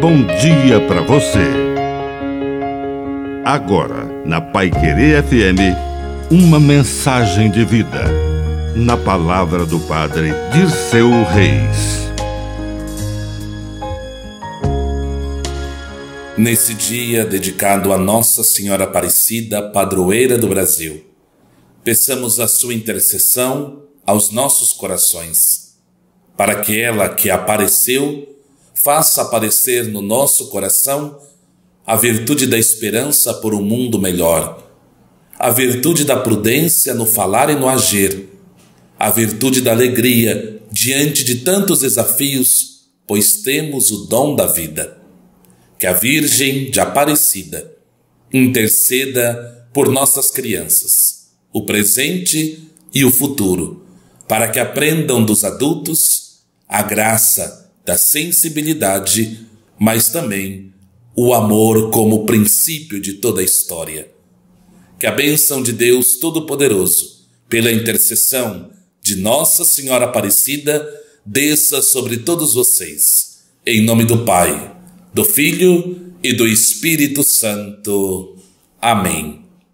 bom dia para você. Agora, na Pai Querer FM, uma mensagem de vida. Na palavra do Padre Dirceu Reis. Nesse dia dedicado a Nossa Senhora Aparecida, padroeira do Brasil, peçamos a sua intercessão aos nossos corações, para que ela que apareceu faça aparecer no nosso coração a virtude da esperança por um mundo melhor, a virtude da prudência no falar e no agir, a virtude da alegria diante de tantos desafios, pois temos o dom da vida. Que a Virgem de Aparecida interceda por nossas crianças, o presente e o futuro, para que aprendam dos adultos a graça da sensibilidade, mas também o amor como princípio de toda a história. Que a bênção de Deus Todo-Poderoso, pela intercessão de Nossa Senhora Aparecida, desça sobre todos vocês. Em nome do Pai, do Filho e do Espírito Santo. Amém.